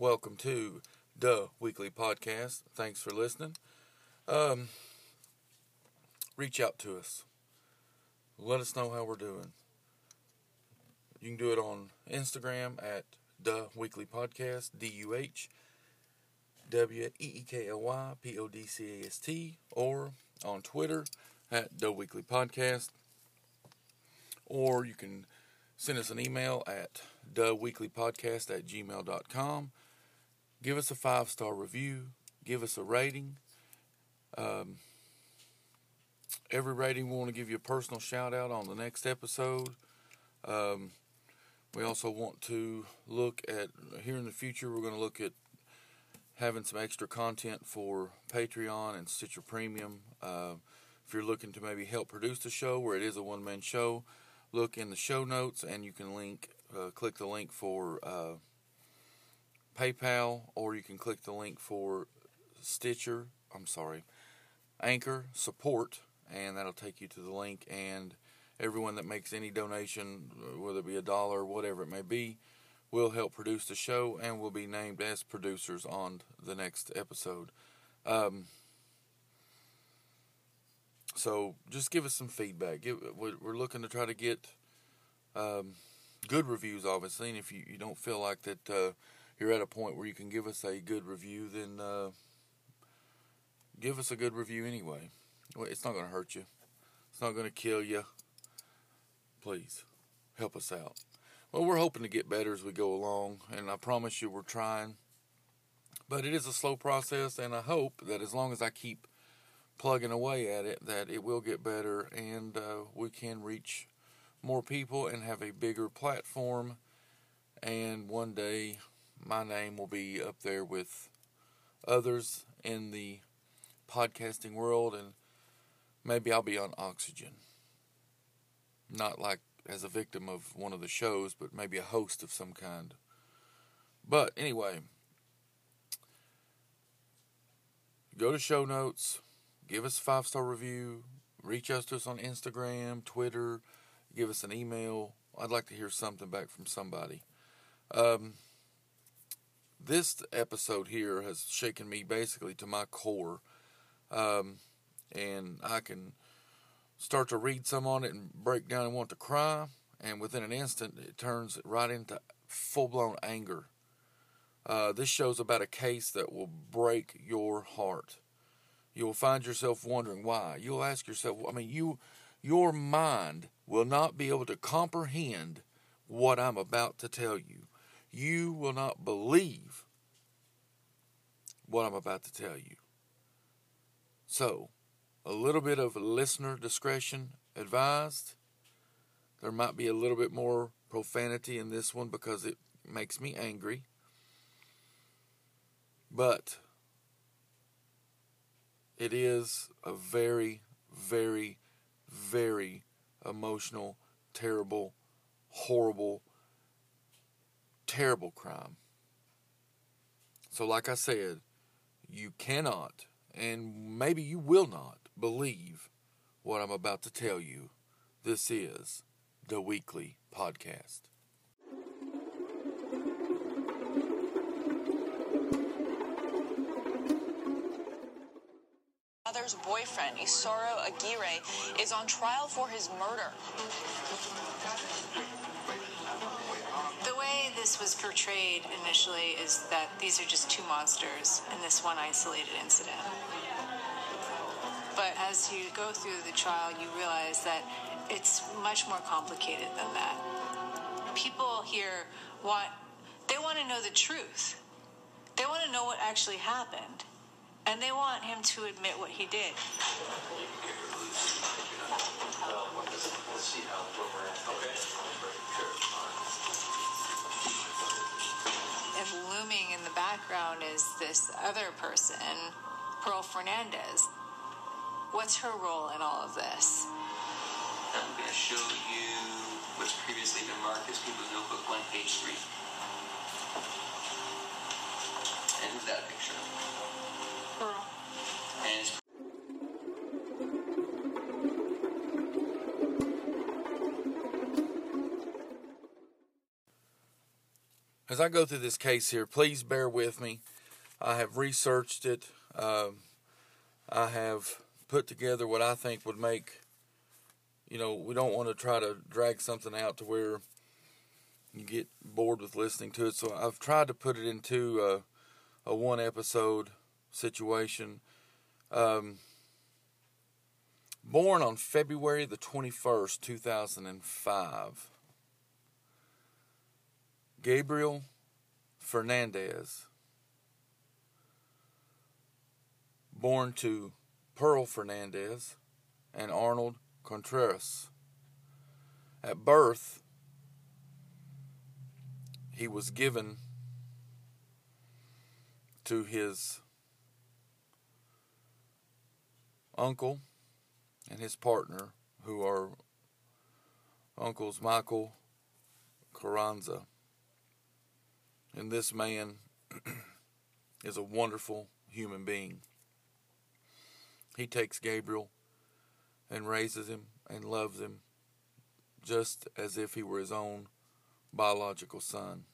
welcome to Duh Weekly podcast. Thanks for listening. Um, reach out to us. Let us know how we're doing. You can do it on Instagram at Duh Weekly podcast, D U H W E E K L Y P O D C A S T, or on Twitter at Duh Weekly podcast. Or you can send us an email at theweeklypodcast at gmail.com. Give us a five star review. Give us a rating. Um, every rating, we want to give you a personal shout out on the next episode. Um, we also want to look at, here in the future, we're going to look at having some extra content for Patreon and Stitcher Premium. Uh, if you're looking to maybe help produce the show, where it is a one man show, look in the show notes and you can link, uh, click the link for uh, PayPal, or you can click the link for Stitcher. I'm sorry, Anchor support, and that'll take you to the link. And everyone that makes any donation, whether it be a dollar or whatever it may be, will help produce the show and will be named as producers on the next episode. Um, so just give us some feedback. Give, we're looking to try to get um, good reviews, obviously. And if you, you don't feel like that uh, you're at a point where you can give us a good review, then uh, give us a good review anyway. It's not going to hurt you. It's not going to kill you. Please help us out. Well, we're hoping to get better as we go along, and I promise you we're trying. But it is a slow process, and I hope that as long as I keep plugging away at it, that it will get better and uh, we can reach more people and have a bigger platform. And one day, my name will be up there with others in the podcasting world, and maybe I'll be on oxygen. Not like as a victim of one of the shows, but maybe a host of some kind. But anyway, go to show notes give us a five star review, reach out to us on Instagram, Twitter, give us an email. I'd like to hear something back from somebody. Um, this episode here has shaken me basically to my core. Um, and I can start to read some on it and break down and want to cry. And within an instant, it turns right into full blown anger. Uh, this show's about a case that will break your heart you'll find yourself wondering why. You'll ask yourself, I mean, you, your mind will not be able to comprehend what I'm about to tell you. You will not believe what I'm about to tell you. So, a little bit of listener discretion advised. There might be a little bit more profanity in this one because it makes me angry. But it is a very, very, very emotional, terrible, horrible, terrible crime. So, like I said, you cannot, and maybe you will not, believe what I'm about to tell you. This is Duh Weekly podcast. mother's boyfriend, Isauro Aguirre, is on trial for his murder. Was portrayed initially is that these are just two monsters in this one isolated incident. But as you go through the trial, you realize that it's much more complicated than that. People here want, they want to know the truth. They want to know what actually happened and they want him to admit what he did. And background is this other person, Pearl Fernandez. What's her role in all of this? I'm going to show you what's previously been marked as People's Notebook 1, page 3. And that picture. As I go through this case here, please bear with me. I have researched it. Um, I have put together what I think would make, you know, we don't want to try to drag something out to where you get bored with listening to it. So I've tried to put it into a, a one episode situation. Um, born on February the 21st, 2005. Gabriel Fernandez, born to Pearl Fernandez and Arnold Contreras. At birth, he was given to his uncle and his partner, who are uncles Michael Carranza. And this man is a wonderful human being. He takes Gabriel and raises him and loves him just as if he were his own biological son.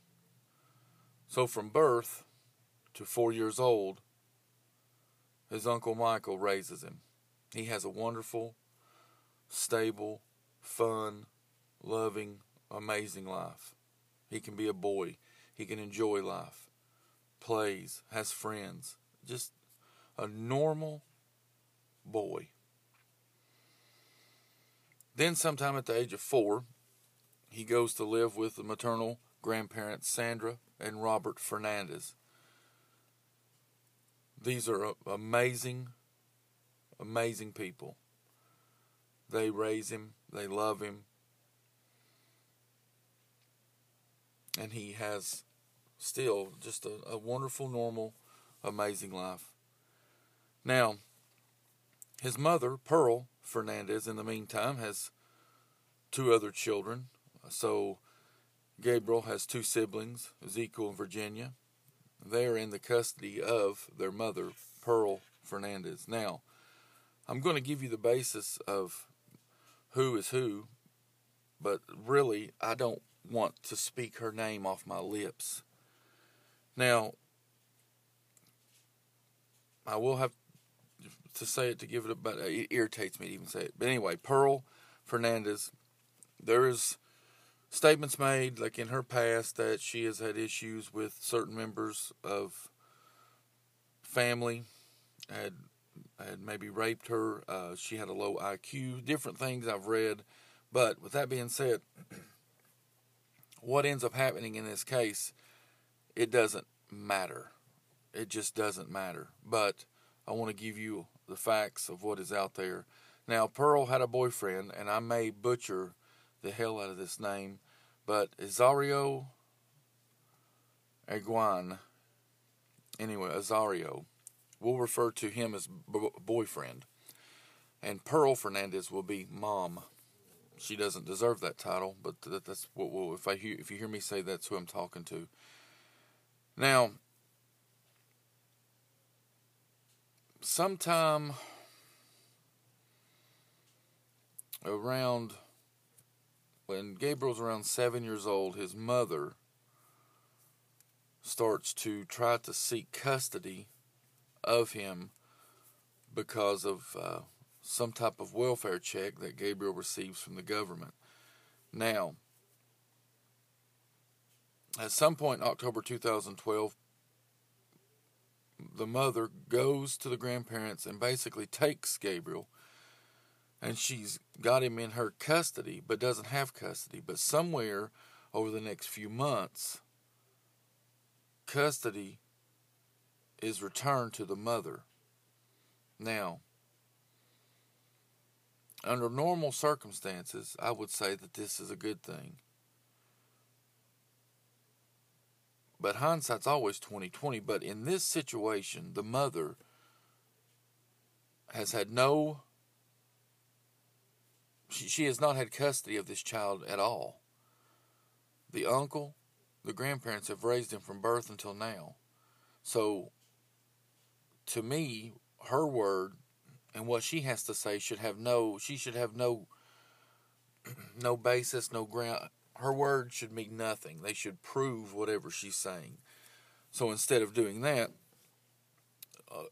So from birth to four years old, his uncle Michael raises him. He has a wonderful, stable, fun, loving, amazing life. He can be a boy. He can enjoy life, plays, has friends, just a normal boy. Then, sometime at the age of four, he goes to live with the maternal grandparents Sandra and Robert Fernandez. These are amazing, amazing people. They raise him, they love him, and he has still just a, a wonderful, normal, amazing life. Now, his mother, Pearl Fernandez, in the meantime, has two other children. So, Gabriel has two siblings, Ezekiel and Virginia. They are in the custody of their mother, Pearl Fernandez. Now, I'm going to give you the basis of who is who, but really, I don't want to speak her name off my lips. Now, I will have to say it to give it a, but it irritates me to even say it. But anyway, Pearl Fernandez, there is statements made, like in her past, that she has had issues with certain members of family, had had maybe raped her. Uh, she had a low IQ. Different things I've read, but with that being said, what ends up happening in this case, it doesn't matter. It just doesn't matter. But I want to give you the facts of what is out there. Now, Pearl had a boyfriend, and I may butcher the hell out of this name, but Azario Aguan, anyway, Azario, we'll refer to him as b- boyfriend. And Pearl Fernandez will be mom. She doesn't deserve that title, but that's what well, if I hear if you hear me say that's who I'm talking to. Now, sometime around when Gabriel's around seven years old, his mother starts to try to seek custody of him because of uh, some type of welfare check that Gabriel receives from the government. Now, at some point in October 2012, the mother goes to the grandparents and basically takes Gabriel and she's got him in her custody but doesn't have custody. But somewhere over the next few months custody is returned to the mother. Now under normal circumstances i would say that this is a good thing but hindsight's always 2020 but in this situation the mother has had no she, she has not had custody of this child at all. The uncle the grandparents have raised him from birth until now. So to me her word and what she has to say should have no she should have no no basis no ground her words should mean nothing. They should prove whatever she's saying. So instead of doing that,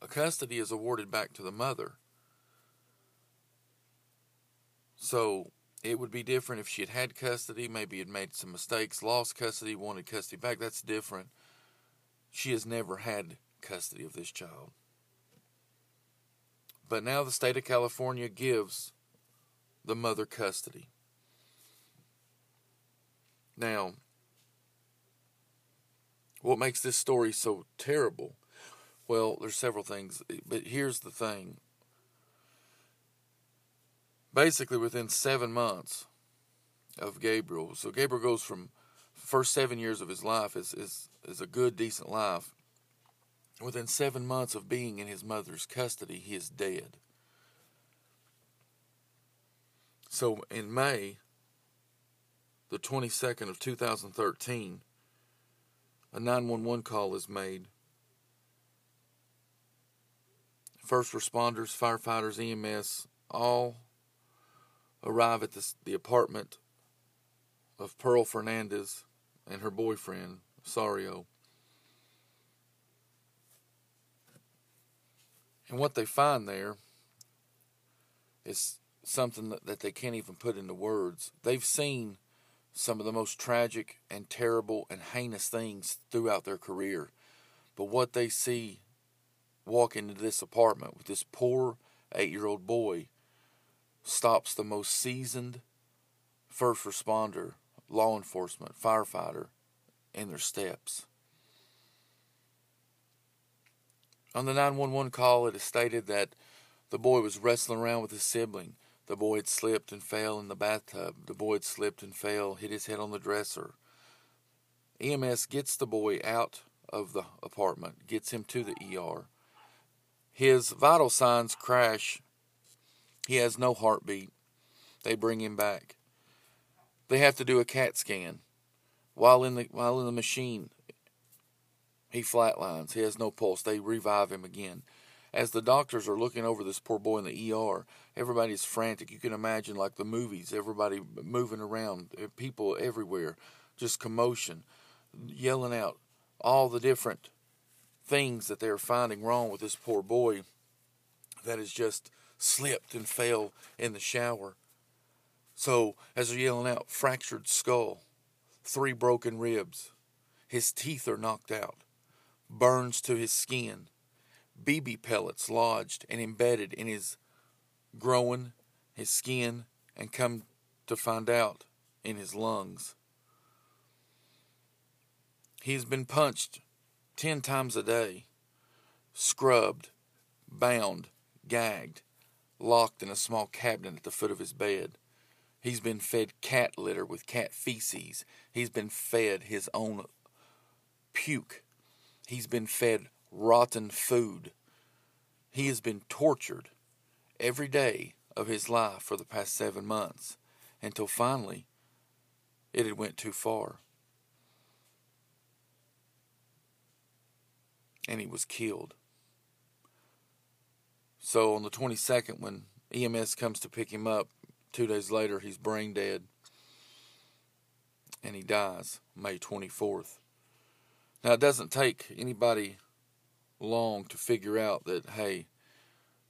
a custody is awarded back to the mother. So it would be different if she had had custody, maybe had made some mistakes, lost custody, wanted custody back. That's different. She has never had custody of this child. But now the state of California gives the mother custody. Now, what makes this story so terrible? Well, there's several things, but here's the thing. Basically, within seven months of Gabriel, so Gabriel goes from first seven years of his life is, is, is a good, decent life. Within seven months of being in his mother's custody, he is dead. So in May, the 22nd of 2013, a 911 call is made. First responders, firefighters, EMS, all arrive at this, the apartment of Pearl Fernandez and her boyfriend, Sario. And what they find there is something that, that they can't even put into words. They've seen some of the most tragic and terrible and heinous things throughout their career. But what they see walking into this apartment with this poor eight year old boy stops the most seasoned first responder, law enforcement, firefighter in their steps. On the 911 call, it is stated that the boy was wrestling around with his sibling. The boy had slipped and fell in the bathtub. The boy had slipped and fell, hit his head on the dresser. EMS gets the boy out of the apartment, gets him to the ER. His vital signs crash. He has no heartbeat. They bring him back. They have to do a CAT scan. While in the while in the machine, he flatlines. He has no pulse. They revive him again as the doctors are looking over this poor boy in the ER, everybody's frantic. You can imagine, like the movies, everybody moving around, eh, people everywhere, just commotion, yelling out all the different things that they're finding wrong with this poor boy that has just slipped and fell in the shower. So, as they're yelling out, fractured skull, three broken ribs, his teeth are knocked out, burns to his skin, BB pellets lodged and embedded in his growing, his skin, and come to find out in his lungs. He's been punched ten times a day, scrubbed, bound, gagged, locked in a small cabinet at the foot of his bed. He's been fed cat litter with cat feces. He's been fed his own puke. He's been fed rotten food. He has been tortured every day of his life for the past seven months until finally it had went too far. And he was killed. So on the 22nd, when EMS comes to pick him up, two days later, he's brain dead. And he dies May 24th. Now, it doesn't take anybody long to figure out that, hey,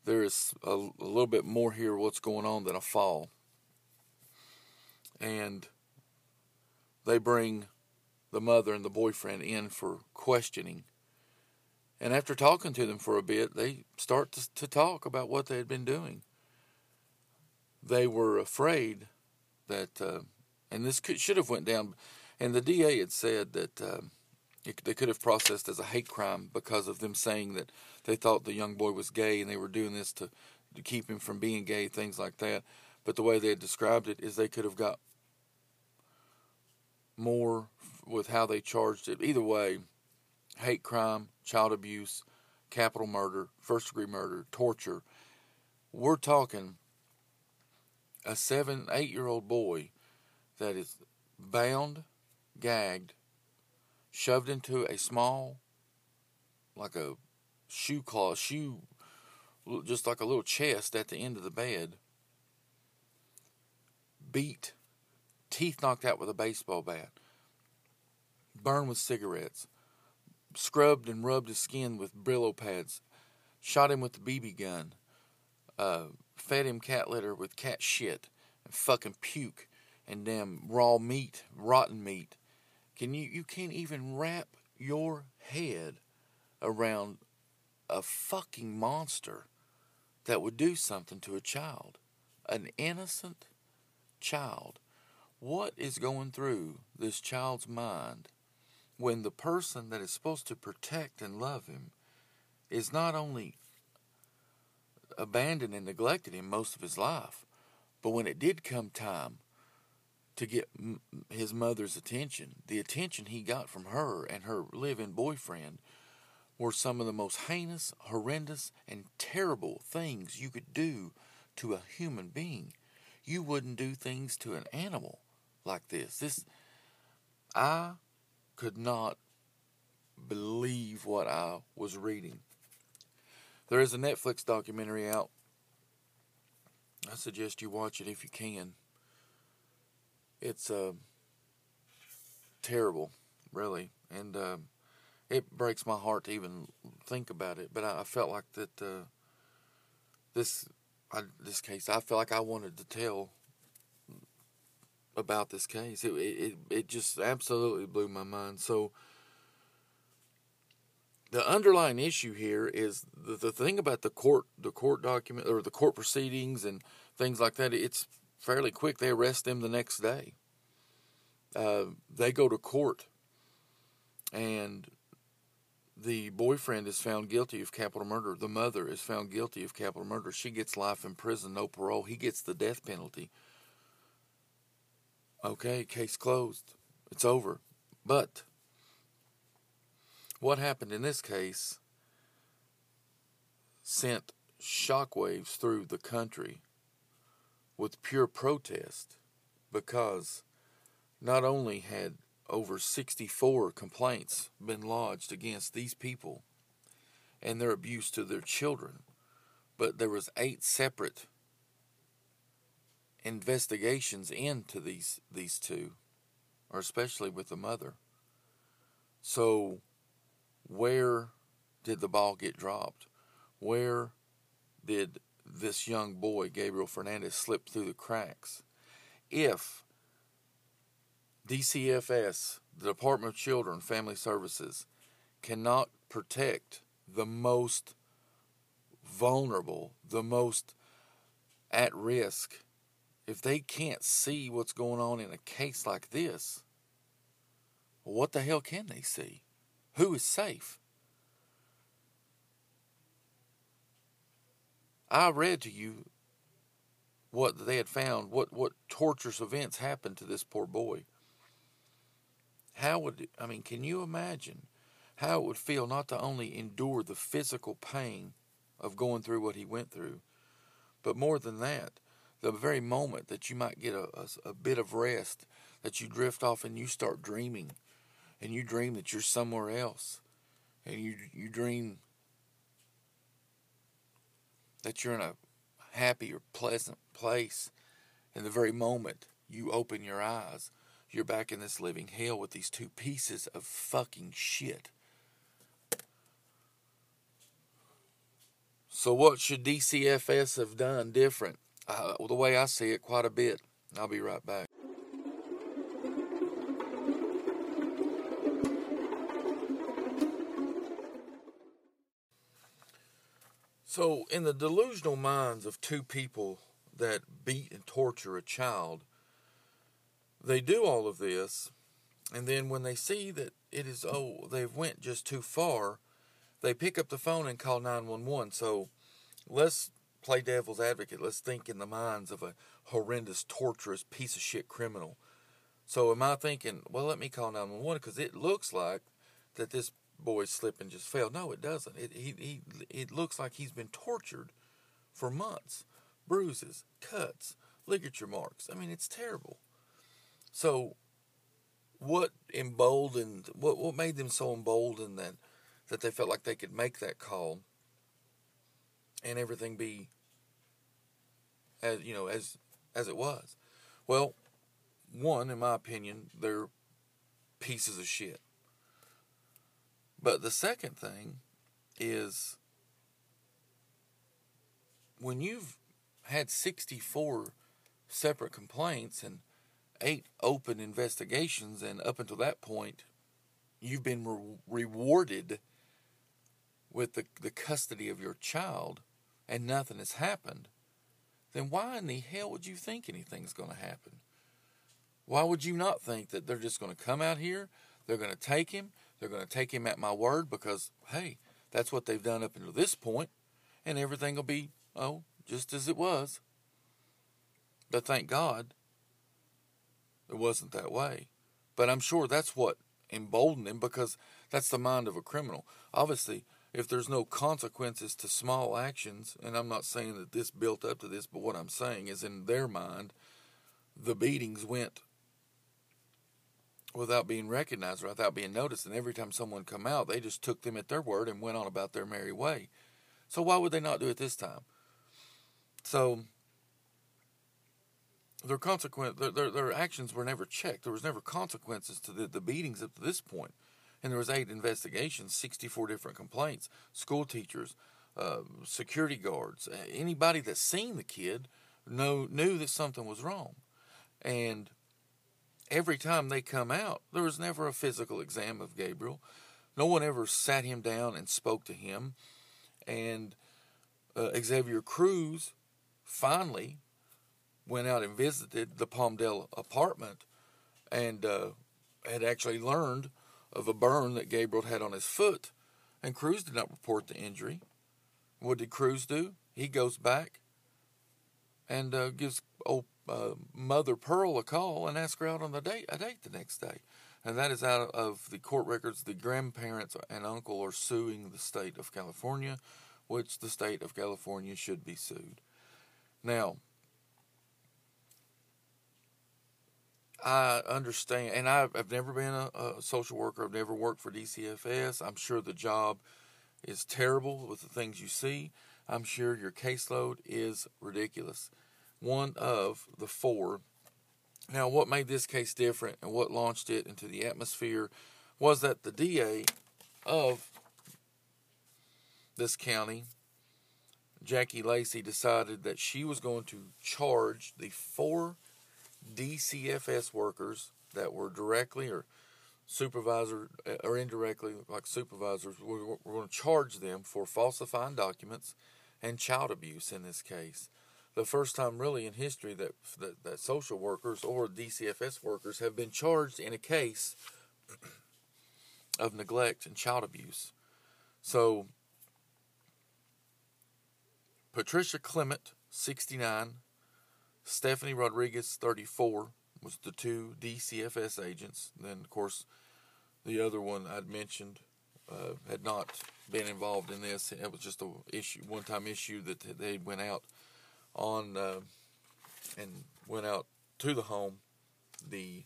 there is a, a little bit more here what's going on than a fall. And they bring the mother and the boyfriend in for questioning. And after talking to them for a bit, they start to, to talk about what they had been doing. They were afraid that, uh, and this could, should have went down, and the DA had said that uh, it, they could have processed as a hate crime because of them saying that they thought the young boy was gay and they were doing this to, to keep him from being gay, things like that. But the way they described it is they could have got more with how they charged it. Either way, hate crime, child abuse, capital murder, first degree murder, torture. We're talking a seven, eight year old boy that is bound, gagged, shoved into a small, like a shoe claw, shoe, just like a little chest at the end of the bed, beat teeth knocked out with a baseball bat, burned with cigarettes, scrubbed and rubbed his skin with Brillo pads, shot him with the BB gun, uh, fed him cat litter with cat shit and fucking puke and damn raw meat, rotten meat. Can you you can't even wrap your head around a fucking monster that would do something to a child, an innocent child. What is going through this child's mind when the person that is supposed to protect and love him is not only abandoned and neglected him most of his life, but when it did come time to get m- his mother's attention, the attention he got from her and her live-in boyfriend were some of the most heinous, horrendous, and terrible things you could do to a human being. You wouldn't do things to an animal like this. This I could not believe what I was reading. There is a Netflix documentary out. I suggest you watch it if you can. It's uh, terrible, really, and uh, it breaks my heart to even think about it. But I, I felt like that uh, this I, this case, I felt like I wanted to tell about this case. It it it just absolutely blew my mind. So the underlying issue here is the, the thing about the court the court document or the court proceedings and things like that. It's fairly quick. They arrest them the next day. Uh, they go to court, and the boyfriend is found guilty of capital murder. The mother is found guilty of capital murder. She gets life in prison, no parole. He gets the death penalty. Okay, case closed. It's over. But what happened in this case sent shockwaves through the country with pure protest because not only had over 64 complaints been lodged against these people and their abuse to their children but there was eight separate investigations into these these two or especially with the mother. So where did the ball get dropped? Where did this young boy Gabriel Fernandez slipped through the cracks if DCFS, the Department of Children Family Services, cannot protect the most vulnerable, the most at risk. If they can't see what's going on in a case like this, what the hell can they see? Who is safe? I read to you what they had found, what, what torturous events happened to this poor boy. How would, I mean, can you imagine how it would feel not to only endure the physical pain of going through what he went through, but more than that, the very moment that you might get a, a, a bit of rest, that you drift off and you start dreaming, and you dream that you're somewhere else, and you you dream that you're in a happy or pleasant place, and the very moment you open your eyes, you're back in this living hell with these two pieces of fucking shit. So, what should DCFS have done different? Uh, the way I see it, quite a bit. I'll be right back. So, in the delusional minds of two people that beat and torture a child, they do all of this, and then when they see that it is oh they've went just too far, they pick up the phone and call nine one one. So, let's play devil's advocate. Let's think in the minds of a horrendous, torturous piece of shit criminal. So, am I thinking, well, let me call nine one one because it looks like that this boy's slip and just fell? No, it doesn't. It he he it looks like he's been tortured for months, bruises, cuts, ligature marks. I mean, it's terrible. So, what emboldened, what what made them so emboldened that that they felt like they could make that call and everything be as you know as as it was? Well, one, in my opinion, they're pieces of shit. But the second thing is when you've had 64 separate complaints and eight open investigations, and up until that point, you've been re- rewarded with the, the custody of your child and nothing has happened, then why in the hell would you think anything's going to happen? Why would you not think that they're just going to come out here, they're going to take him, they're going to take him at my word because, hey, that's what they've done up until this point, and everything will be, oh, just as it was. But thank God it wasn't that way. But I'm sure that's what emboldened him because that's the mind of a criminal. Obviously, if there's no consequences to small actions, and I'm not saying that this built up to this, but what I'm saying is in their mind, the beatings went without being recognized or without being noticed. And every time someone come out, they just took them at their word and went on about their merry way. So why would they not do it this time? So their consequent their, their, their actions were never checked. There was never consequences to the, the beatings up to this point and there was eight investigations, 64 different complaints, school teachers, uh, security guards, anybody that seen the kid know, knew that something was wrong. And every time they come out, there was never a physical exam of Gabriel. No one ever sat him down and spoke to him. And uh, Xavier Cruz finally went out and visited the Palmdale apartment and uh, had actually learned of a burn that Gabriel had on his foot, and Cruz did not report the injury. What did Cruz do? He goes back and uh, gives old uh, Mother Pearl a call and ask her out on a date, a date the next day. And that is out of the court records. The grandparents and uncle are suing the state of California, which the state of California should be sued. Now, I understand, and I've, I've never been a, a, social worker. I've never worked for DCFS. I'm sure the job is terrible with the things you see. I'm sure your caseload is ridiculous. One of the four. Now, what made this case different and what launched it into the atmosphere was that the DA of this county, Jackie Lacey, decided that she was going to charge the four DCFS workers that were directly or supervisor uh, or indirectly like supervisors we're, we're going to charge them for falsifying documents and child abuse in this case the first time really in history that, that, that social workers or DCFS workers have been charged in a case of neglect and child abuse so Patricia Clement 69 Stefanie Rodriguez, 34, was the two DCFS agents. Then, of course, the other one I'd mentioned uh, had not been involved in this. It was just a issue, one-time issue that they went out on uh, and went out to the home, the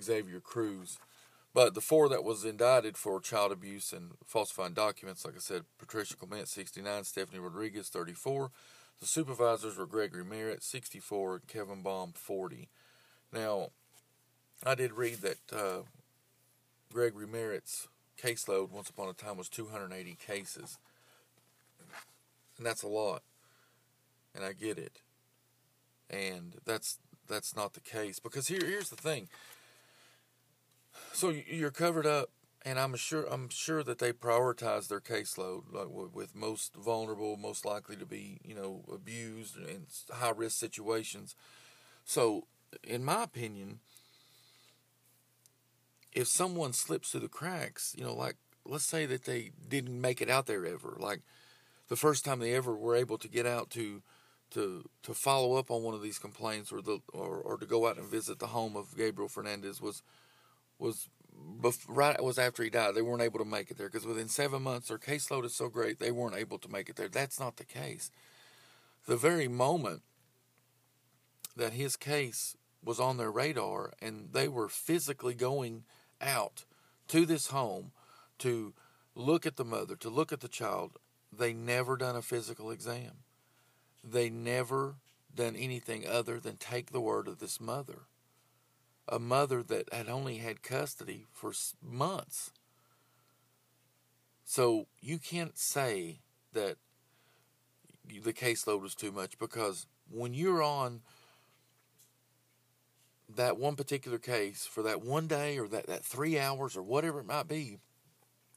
Xavier Cruz. But the four that was indicted for child abuse and falsifying documents, like I said, Patricia Clement, 69, Stefanie Rodriguez, 34, the supervisors were Gregory Merritt, 64, and Kevin Bom, 40. Now, I did read that uh, Gregory Merritt's caseload once upon a time was 280 cases. And that's a lot. And I get it. And that's that's not the case because here here's the thing. So you're covered up and I'm sure I'm sure that they prioritize their caseload like with most vulnerable, most likely to be you know abused in high risk situations. So, in my opinion, if someone slips through the cracks, you know, like let's say that they didn't make it out there ever, like the first time they ever were able to get out to to to follow up on one of these complaints or the or, or to go out and visit the home of Gabriel Fernandez was was before, right was after he died. They weren't able to make it there because within seven months their caseload is so great they weren't able to make it there. That's not the case. The very moment that his case was on their radar and they were physically going out to this home to look at the mother, to look at the child, they never done a physical exam. They never done anything other than take the word of this mother. a mother that had only had custody for months. So you can't say that the caseload was too much because when you're on that one particular case for that one day or that, that three hours or whatever it might be,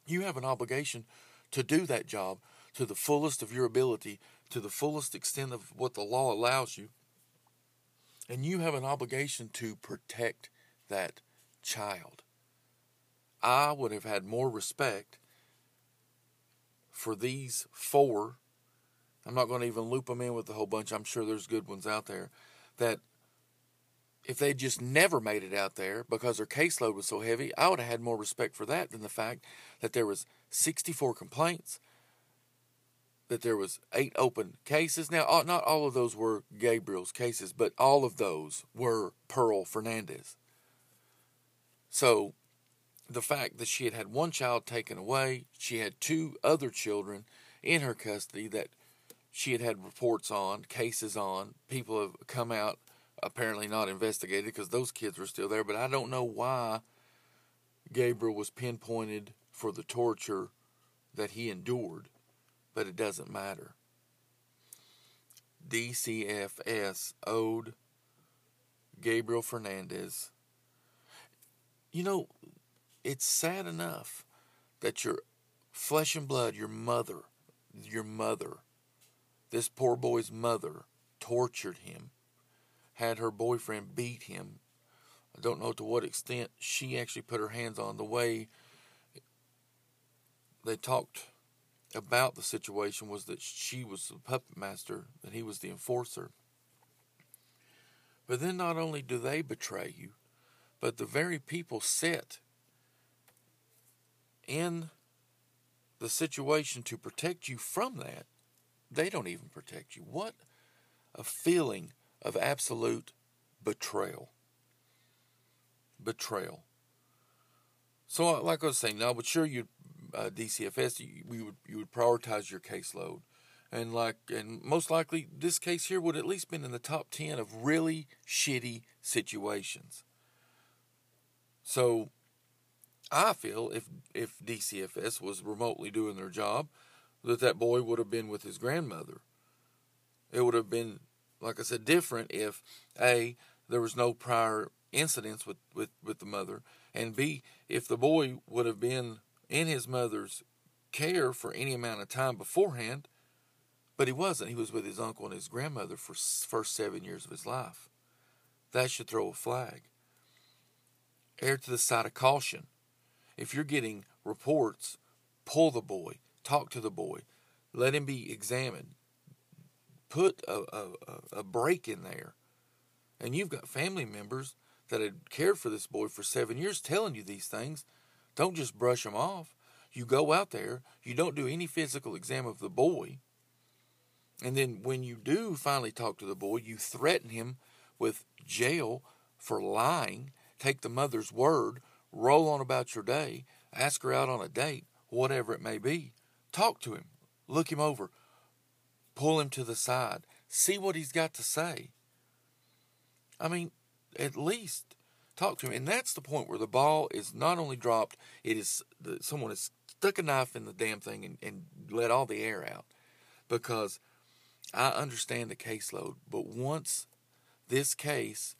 you have an obligation to do that job to the fullest of your ability, to the fullest extent of what the law allows you. And you have an obligation to protect that child. I would have had more respect for these four. I'm not going to even loop them in with the whole bunch. I'm sure there's good ones out there that if they just never made it out there because their caseload was so heavy, I would have had more respect for that than the fact that there was 64 complaints, that there was eight open cases. Now, not all of those were Gabriel's cases, but all of those were Pearl Fernandez. So, the fact that she had had one child taken away, she had two other children in her custody that she had had reports on, cases on. People have come out apparently not investigated because those kids were still there. But I don't know why Gabriel was pinpointed for the torture that he endured, but it doesn't matter. DCFS owed Gabriel Fernandez. You know, it's sad enough that your flesh and blood, your mother, your mother, this poor boy's mother, tortured him had her boyfriend beat him. I don't know to what extent she actually put her hands on the way they talked about the situation was that she was the puppet master, that he was the enforcer. But then not only do they betray you, but the very people set in the situation to protect you from that, they don't even protect you. What a feeling of absolute betrayal. Betrayal. So, like I was saying, now, but sure, you uh, DCFS, you, you would you would prioritize your caseload, and like, and most likely, this case here would at least been in the top ten of really shitty situations. So, I feel if if DCFS was remotely doing their job, that that boy would have been with his grandmother. It would have been like I said, different if A, there was no prior incidents with, with, with the mother, and B, if the boy would have been in his mother's care for any amount of time beforehand, but he wasn't. He was with his uncle and his grandmother for first seven years of his life. That should throw a flag. Err to the side of caution. If you're getting reports, pull the boy, talk to the boy, let him be examined, put a, a- a break in there. And you've got family members that had cared for this boy for seven years telling you these things. Don't just brush them off. You go out there, you don't do any physical exam of the boy. And then when you do finally talk to the boy, you threaten him with jail for lying, take the mother's word, roll on about your day, ask her out on a date, whatever it may be. Talk to him, look him over, pull him to the side, see what he's got to say. I mean, at least talk to him. And that's the point where the ball is not only dropped, it is the, someone has stuck a knife in the damn thing and, and let all the air out. Because I understand the caseload, but once this case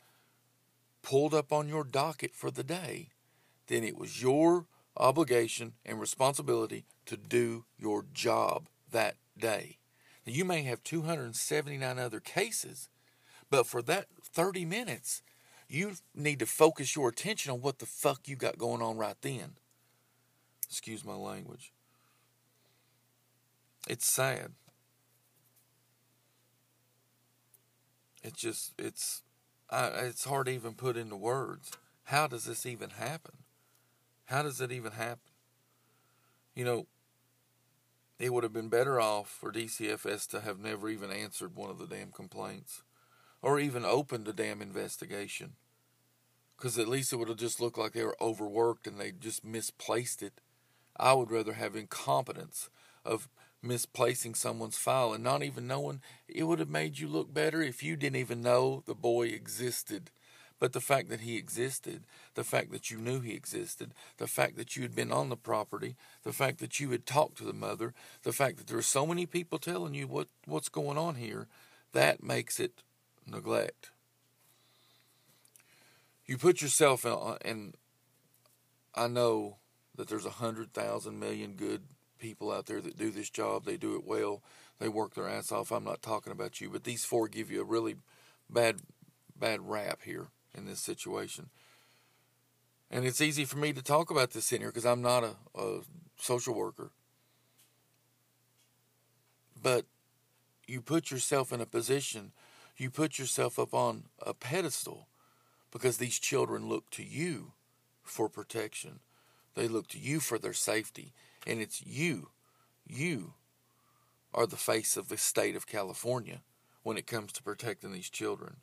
pulled up on your docket for the day, then it was your obligation and responsibility to do your job that day. Now, you may have 279 other cases, but for that 30 minutes, you need to focus your attention on what the fuck you got going on right then. Excuse my language. It's sad. It's just, it's, I, it's hard to even put into words. How does this even happen? How does it even happen? You know, it would have been better off for DCFS to have never even answered one of the damn complaints or even opened a damn investigation. Because at least it would have just looked like they were overworked and they just misplaced it. I would rather have incompetence of misplacing someone's file and not even knowing it would have made you look better if you didn't even know the boy existed. but the fact that he existed, the fact that you knew he existed, the fact that you had been on the property, the fact that you had talked to the mother, the fact that there are so many people telling you what, what's going on here, that makes it neglect. You put yourself in, and I know that there's a hundred thousand million good people out there that do this job. They do it well. They work their ass off. I'm not talking about you, but these four give you a really bad, bad rap here in this situation. And it's easy for me to talk about this in here because I'm not a, a social worker. But you put yourself in a position, you put yourself up on a pedestal because these children look to you for protection. They look to you for their safety. And it's you, you are the face of the state of California when it comes to protecting these children.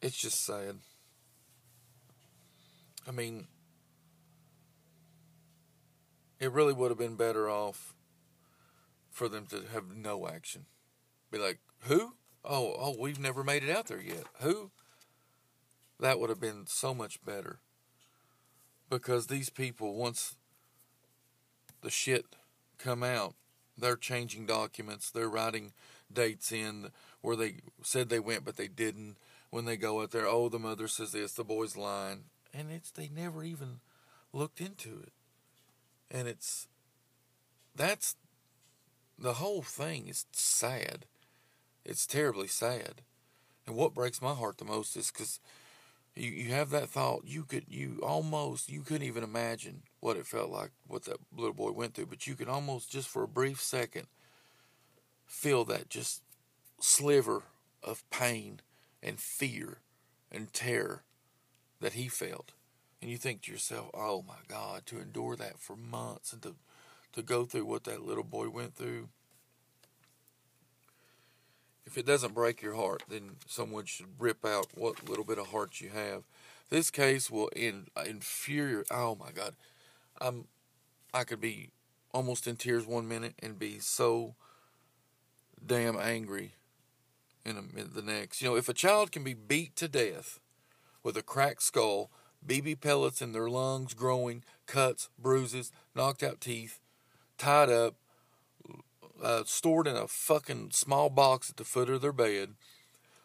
It's just sad. I mean, it really would have been better off for them to have no action. Be like, who? Oh, oh, we've never made it out there yet. Who? That would have been so much better. Because these people, once the shit come out, they're changing documents. They're writing dates in where they said they went, but they didn't. When they go out there, oh, the mother says this, the boy's lying, and it's they never even looked into it. And it's that's the whole thing is sad. It's terribly sad. And what breaks my heart the most is because you, you have that thought you could you almost you couldn't even imagine what it felt like what that little boy went through but you could almost just for a brief second feel that just sliver of pain and fear and terror that he felt and you think to yourself oh my god to endure that for months and to to go through what that little boy went through if it doesn't break your heart, then someone should rip out what little bit of heart you have. This case will in, infuriate. Oh my God, I'm. I could be almost in tears one minute and be so damn angry in, a, in the next. You know, if a child can be beat to death with a cracked skull, BB pellets in their lungs growing, cuts, bruises, knocked out teeth, tied up, uh, stored in a fucking small box at the foot of their bed,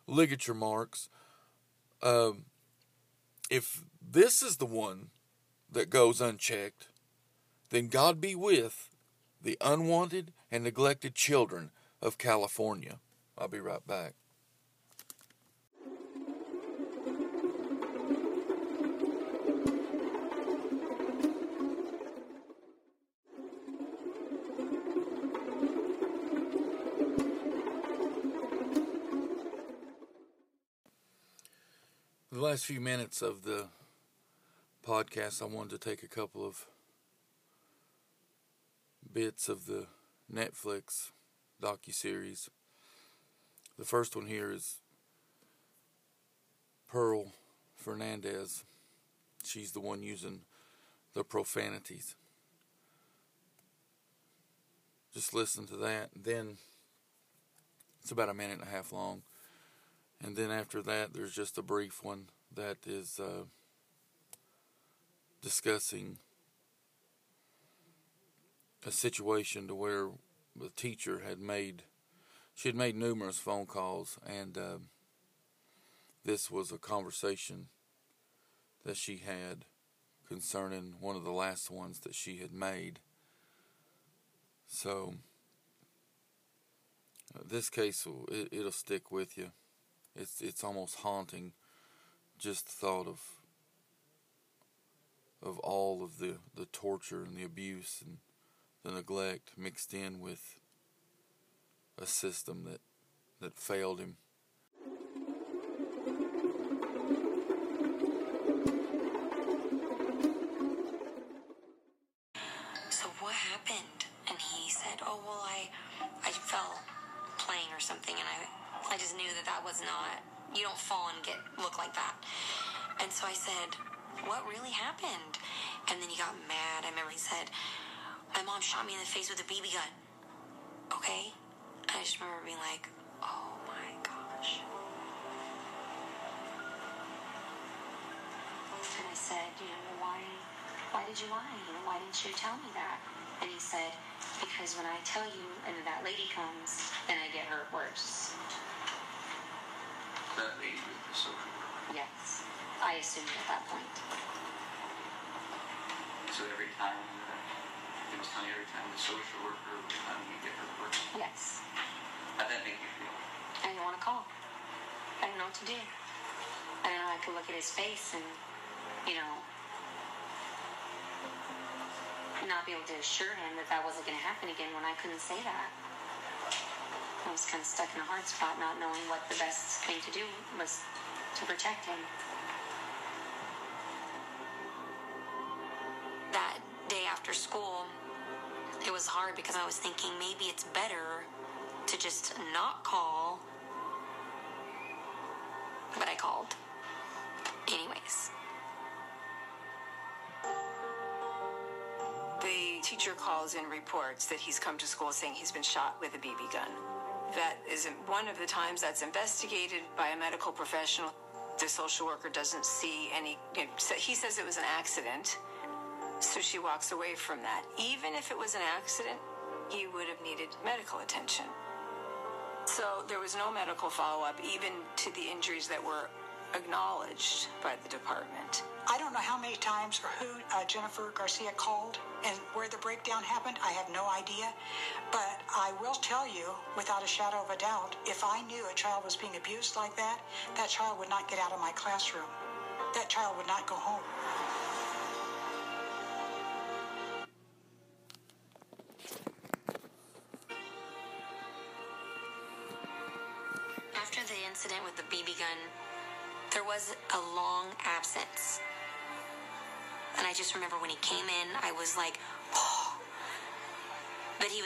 ligature marks. Um, if this is the one that goes unchecked, then God be with the unwanted and neglected children of California. I'll be right back. Last few minutes of the podcast, I wanted to take a couple of bits of the Netflix docu series. The first one here is Pearl Fernandez. She's the one using the profanities. Just listen to that. Then it's about a minute and a half long. And then after that, there's just a brief one that is uh, discussing a situation to where the teacher had made, she had made numerous phone calls, and uh, this was a conversation that she had concerning one of the last ones that she had made. So, uh, this case, it, it'll stick with you. It's it's almost haunting, just the thought of of all of the, the torture and the abuse and the neglect mixed in with a system that that failed him. So what happened? And he said, "Oh well, I I fell playing or something, and I I just knew that that was not you don't fall and get look like that. And so I said, what really happened? And then he got mad. I remember he said, my mom shot me in the face with a BB gun. Okay? And I just remember being like, oh my gosh. And I said, you know, why, why did you lie? Why didn't you tell me that? And he said, because when I tell you and that lady comes, then I get hurt worse. That lady with the social worker. Yes, I assumed at that point. So every time, uh, it was telling you every time the social worker would come, you get her work. Yes, How'd that make you feel? I didn't want to call. I didn't know what to do. I didn't know I could look at his face and, you know, not be able to assure him that that wasn't going to happen again when I couldn't say that. I was kind of stuck in a hard spot, not knowing what the best thing to do was to protect him. That day after school, it was hard because I was thinking maybe it's better to just not call. But I called. Anyways. The teacher calls and reports that he's come to school saying he's been shot with a BB gun. That is one of the times that's investigated by a medical professional. The social worker doesn't see any. You know, he says it was an accident, so she walks away from that. Even if it was an accident, he would have needed medical attention. So there was no medical follow up, even to the injuries that were acknowledged by the department. I don't know how many times or who uh, Jennifer Garcia called and where the breakdown happened. I have no idea. But I will tell you, without a shadow of a doubt, if I knew a child was being abused like that, that child would not get out of my classroom. That child would not go home.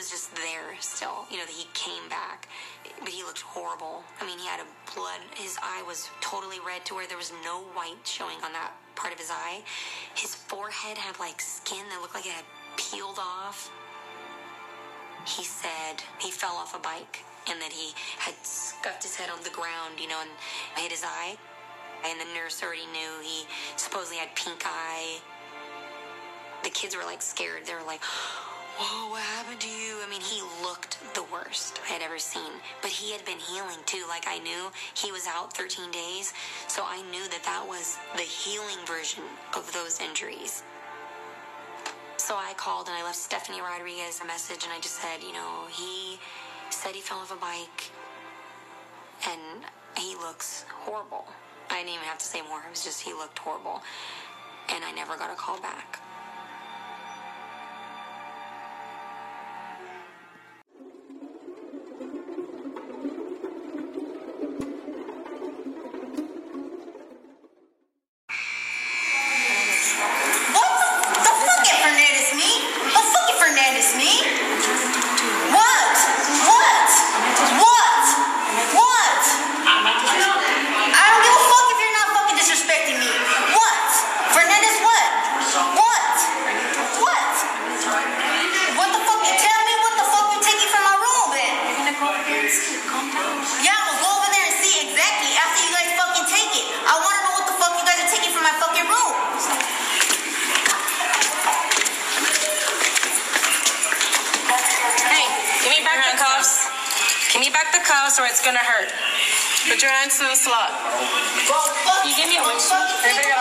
Was just there still. You know, that he came back. But he looked horrible. I mean, he had a blood. His eye was totally red to where there was no white showing on that part of his eye. His forehead had like skin that looked like it had peeled off. He said he fell off a bike and that he had scuffed his head on the ground, you know, and hit his eye. And the nurse already knew he supposedly had pink eye. The kids were like scared. They were like, Whoa, what happened to you? I mean, he looked the worst I had ever seen. But he had been healing too. Like, I knew he was out 13 days. So I knew that that was the healing version of those injuries. So I called and I left Stefanie Rodriguez a message and I just said, you know, he said he fell off a bike and he looks horrible. I didn't even have to say more. It was just he looked horrible. And I never got a call back. Put your to the slot. You give me a? Anybody got